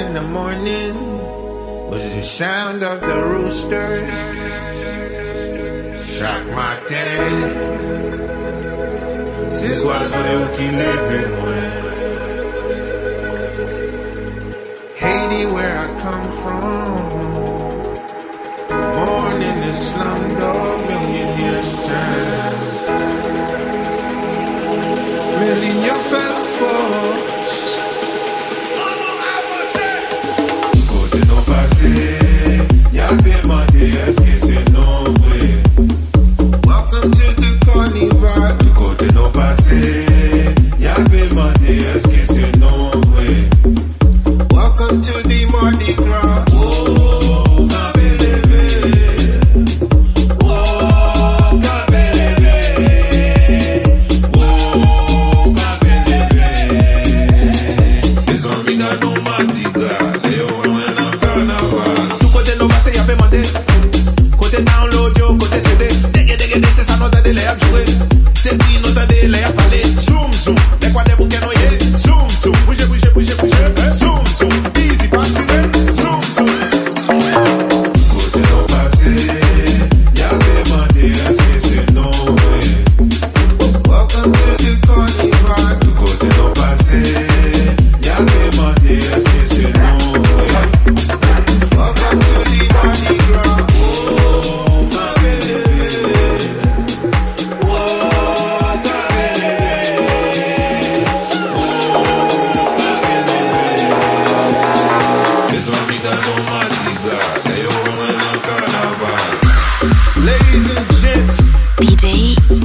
in the morning was the sound of the roosters. Shock my day. Ces oiseaux qui living with Haiti, where I come from. Born in the slum dog millionaires. city. Maybe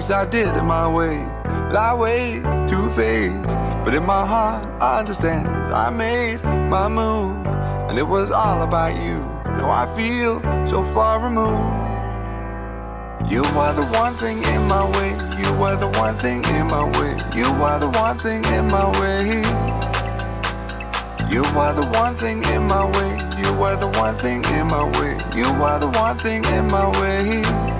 least I did it my way. Lie way too faced, but in my heart I understand. I made my move, and it was all about you. Now I feel so far removed. You are the one thing in my way. You are the one thing in my way. You are the one thing in my way. You are the one thing in my way. You are the one thing in my way. You are the one thing in my way.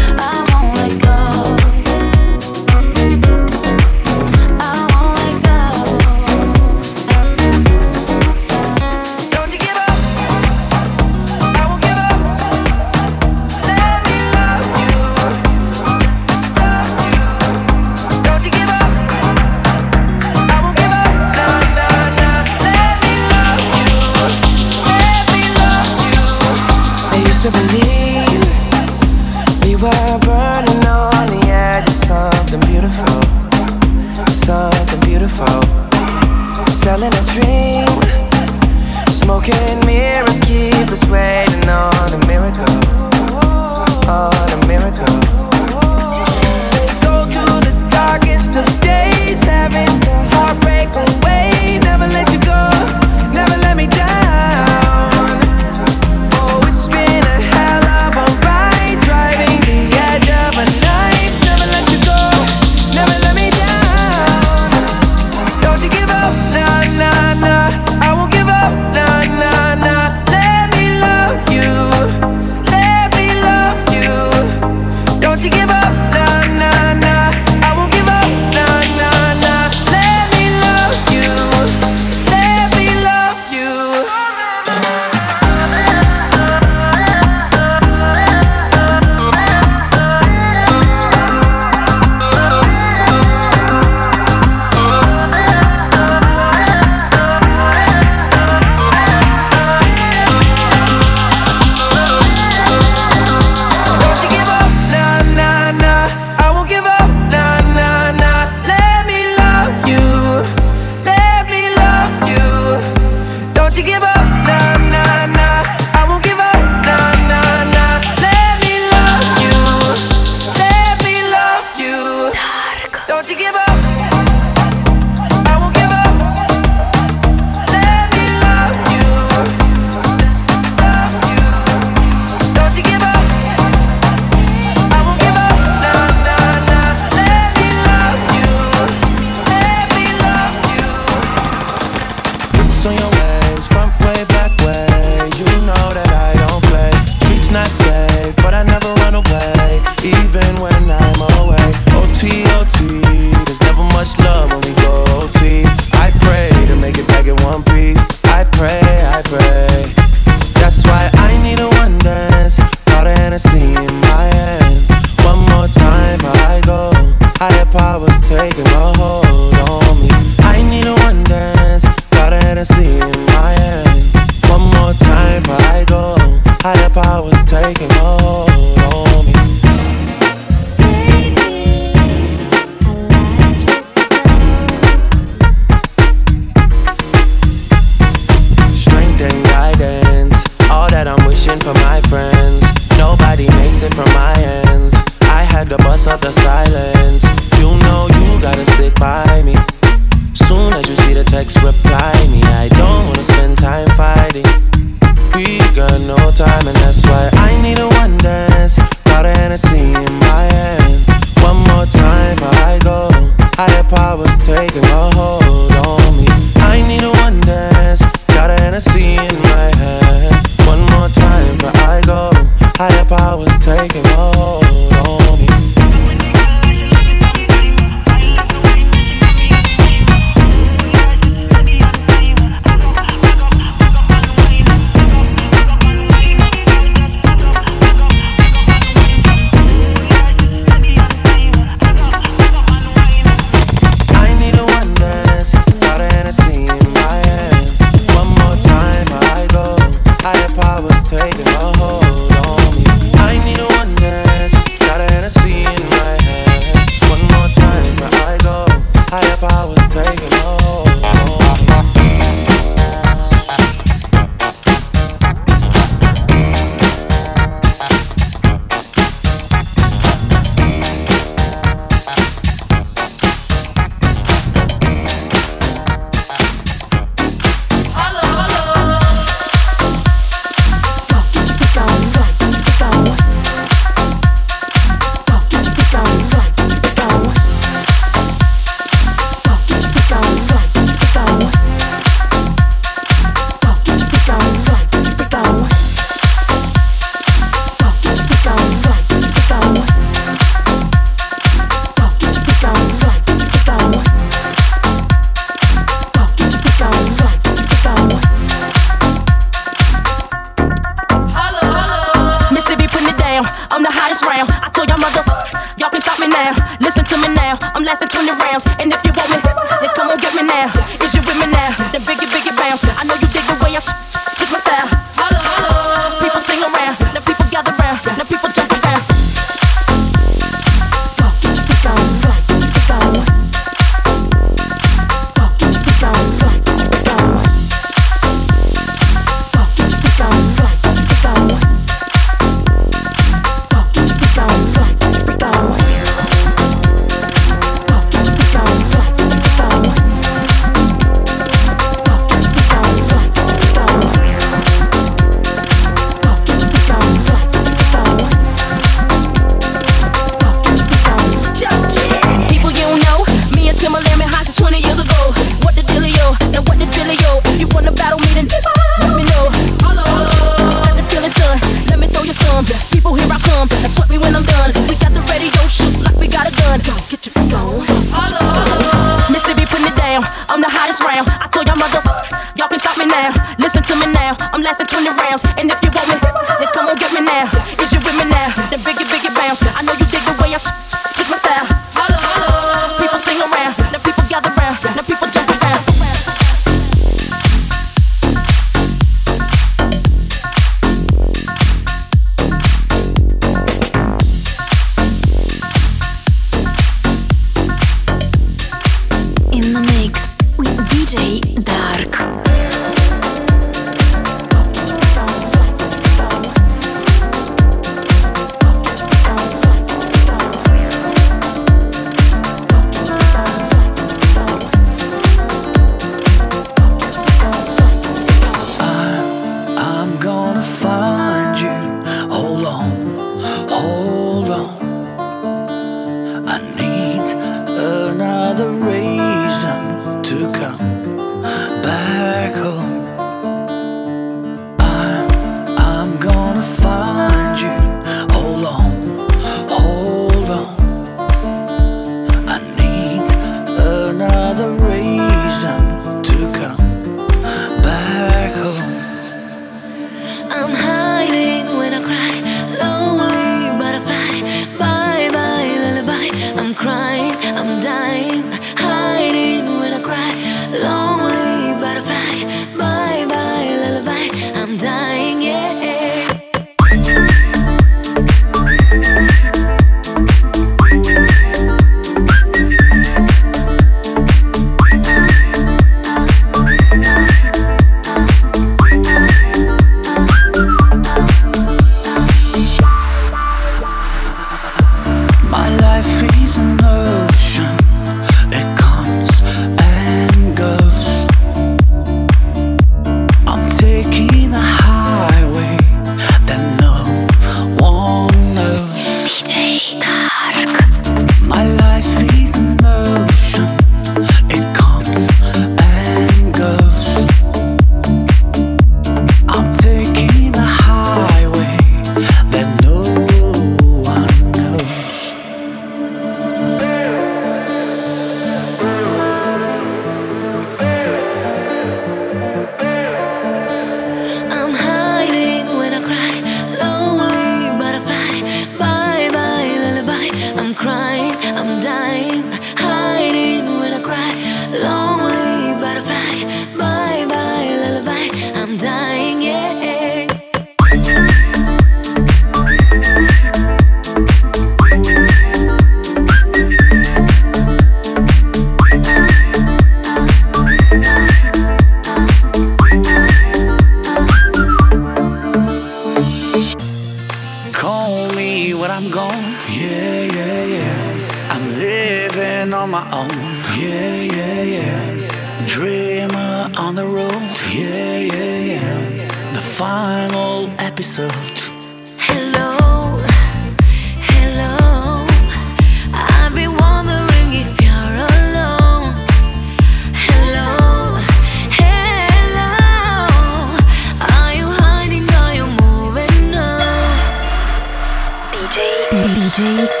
Sober,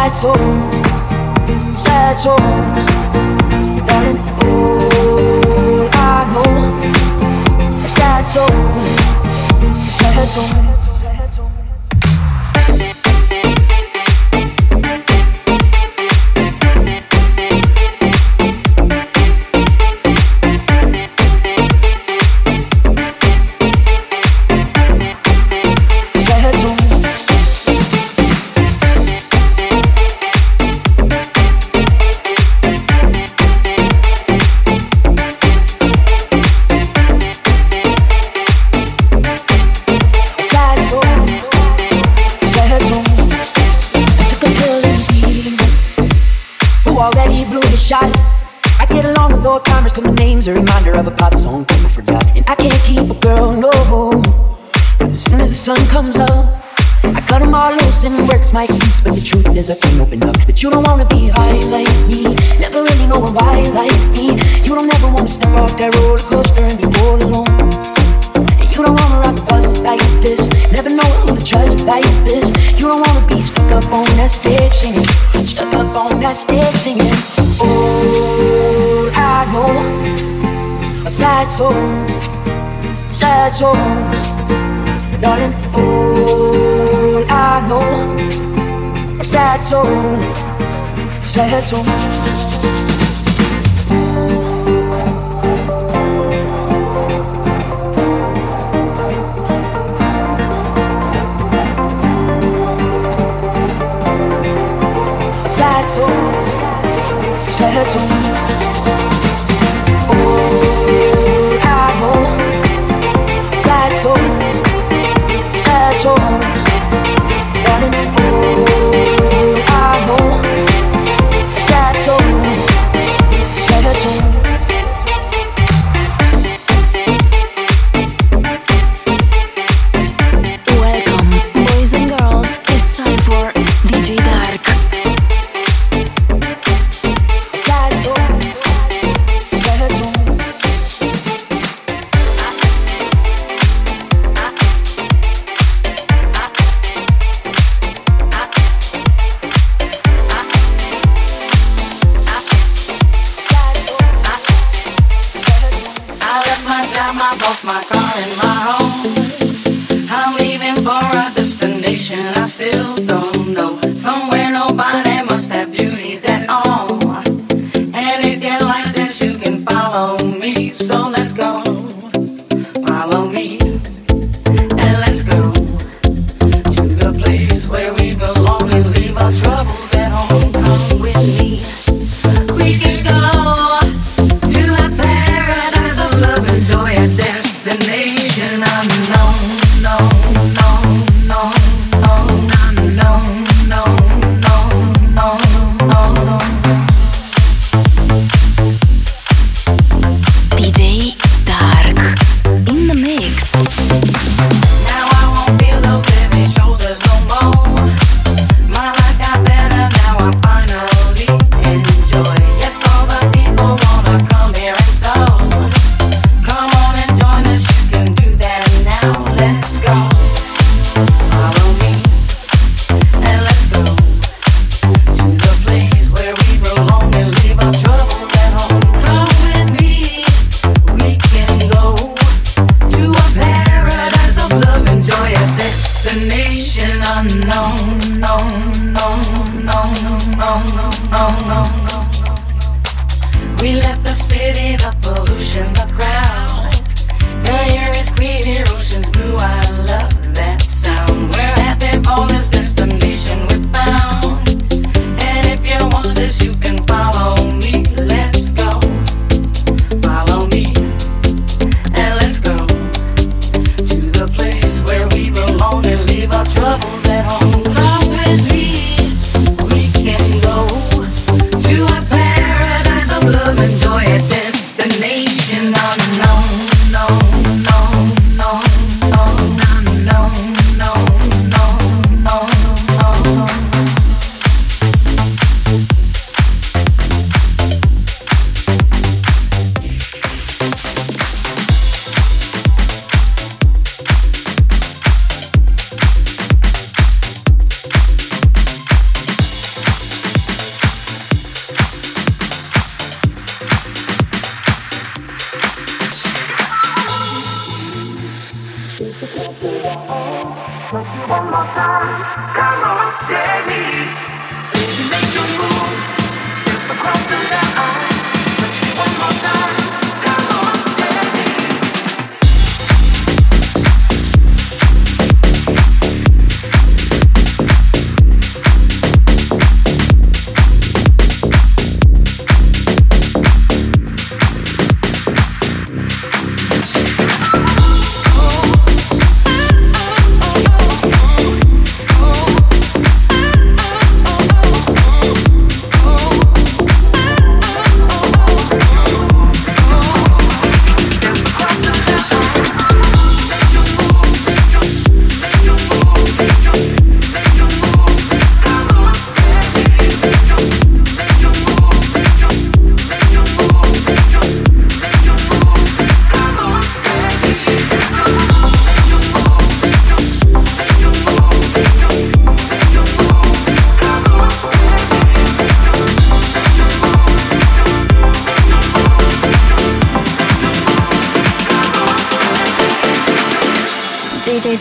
sad souls, sad souls, darling. All I know sad souls, sad souls. Is I can't open up. But you don't wanna be high like me, never really know why like me. You don't ever wanna step off that roller coaster and be all alone. And you don't wanna rock the bus like this, never know who to trust like this. You don't wanna be stuck up on that stage singing, stuck up on that stage singing. Oh, I know a sad souls, sad souls, darling. All I know sad souls, sad souls. sad songs. Sad oh, sad.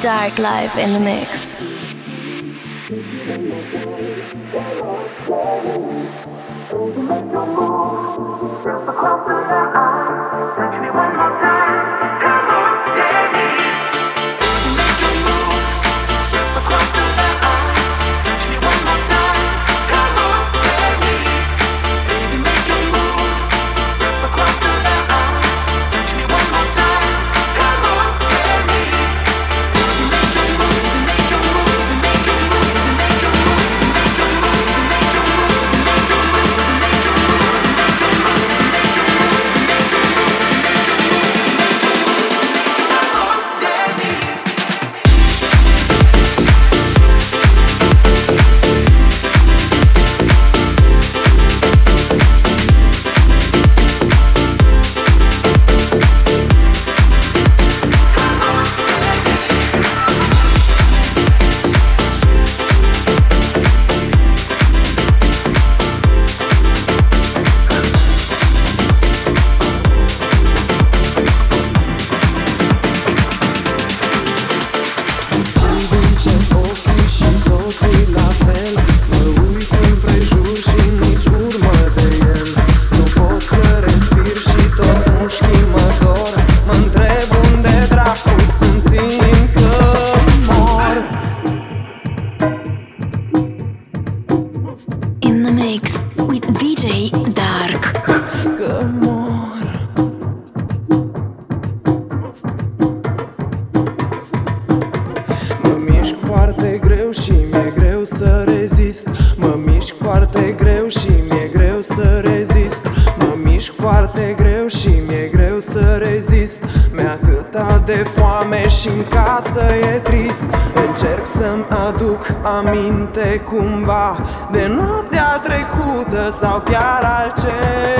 Dark life in the mix. Touch me one more time. Și în casă e trist. Încerc să-mi aduc aminte cumva De noaptea trecută sau chiar altceva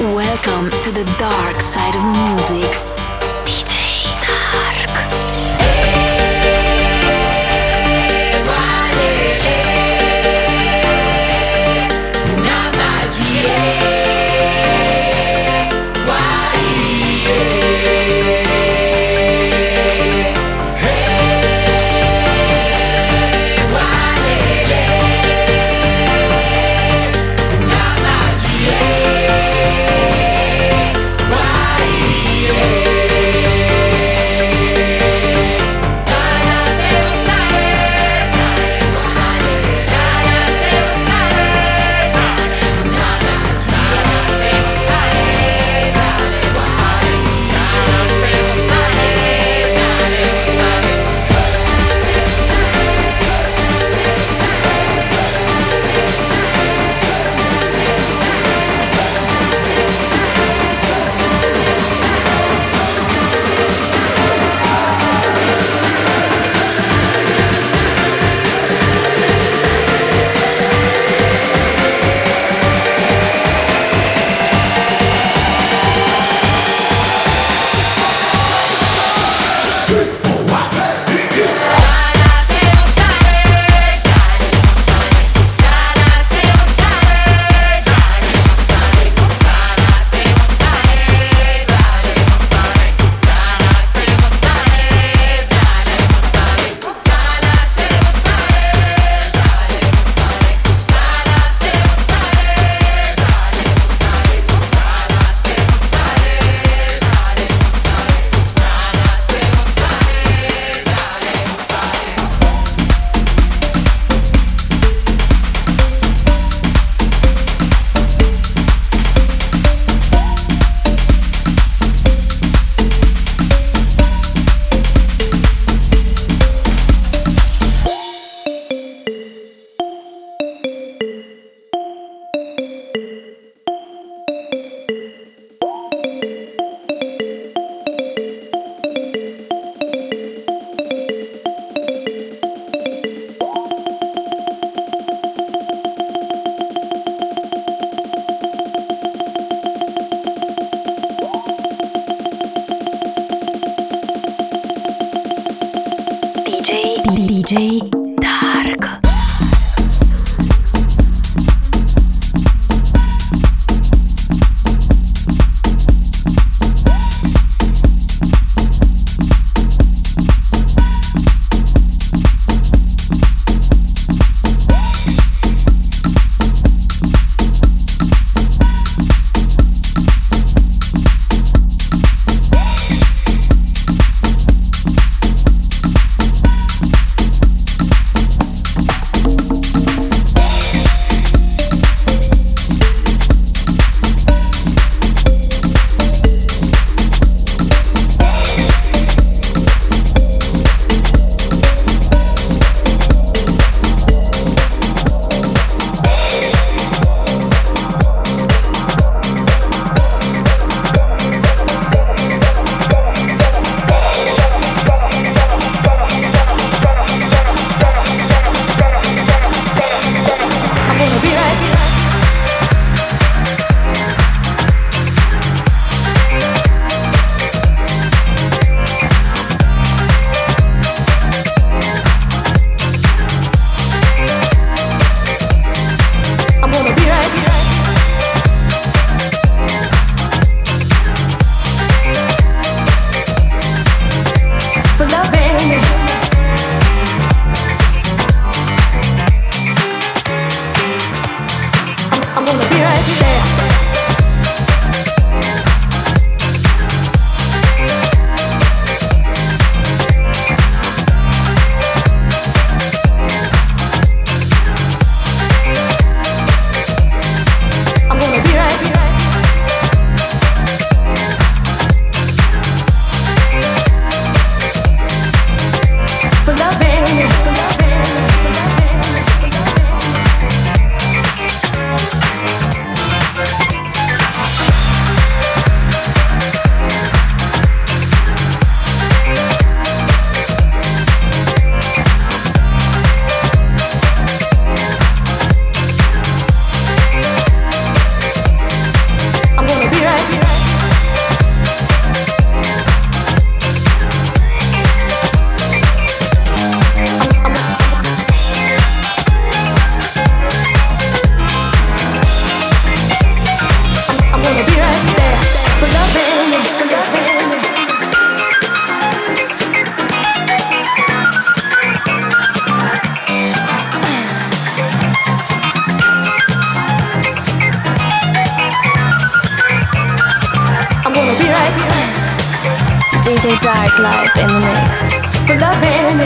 Welcome to the dark side of music. DJ Dark. Hey.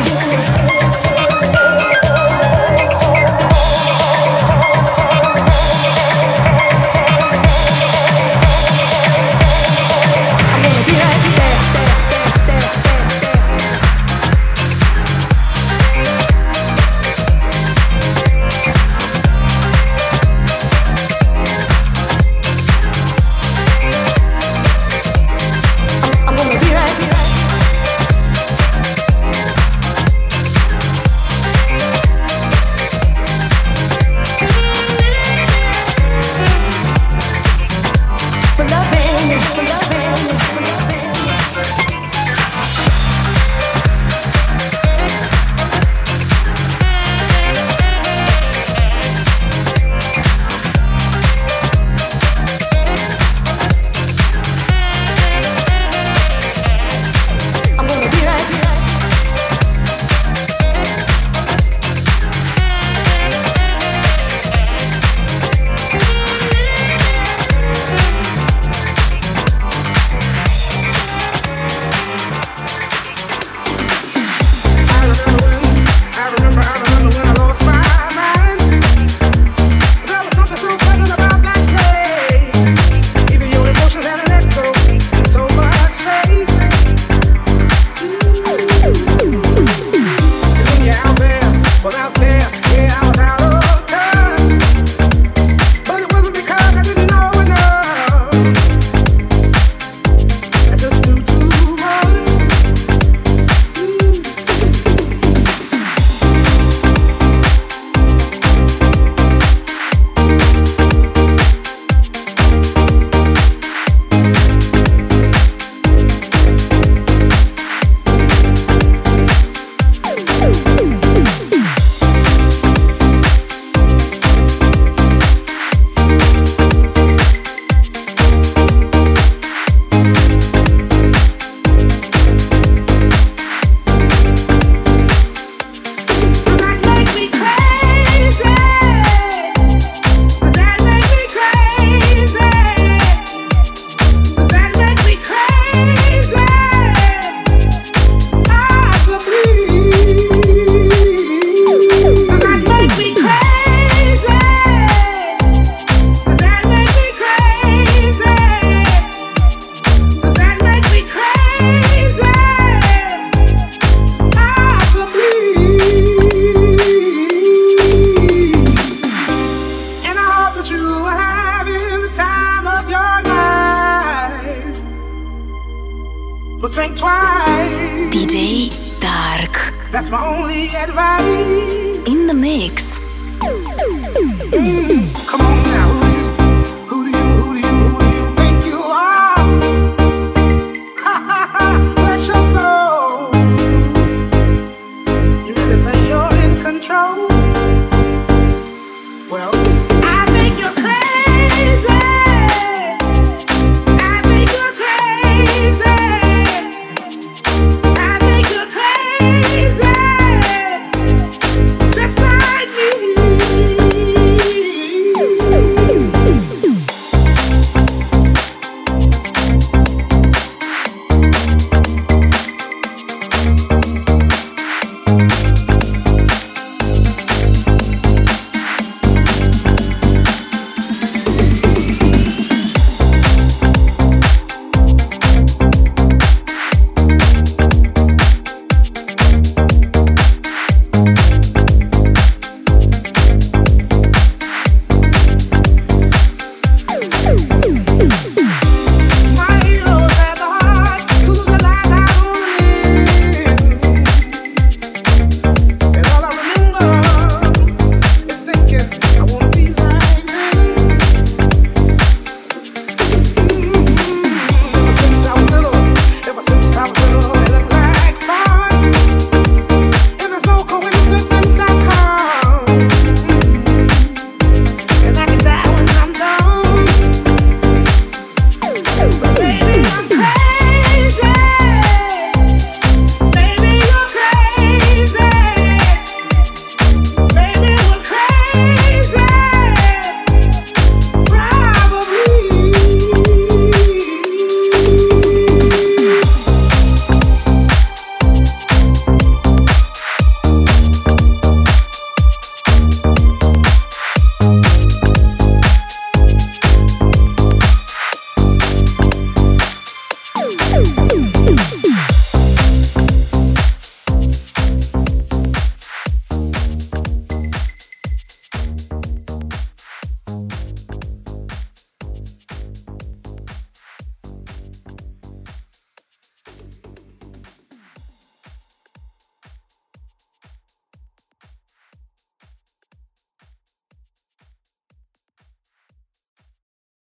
me.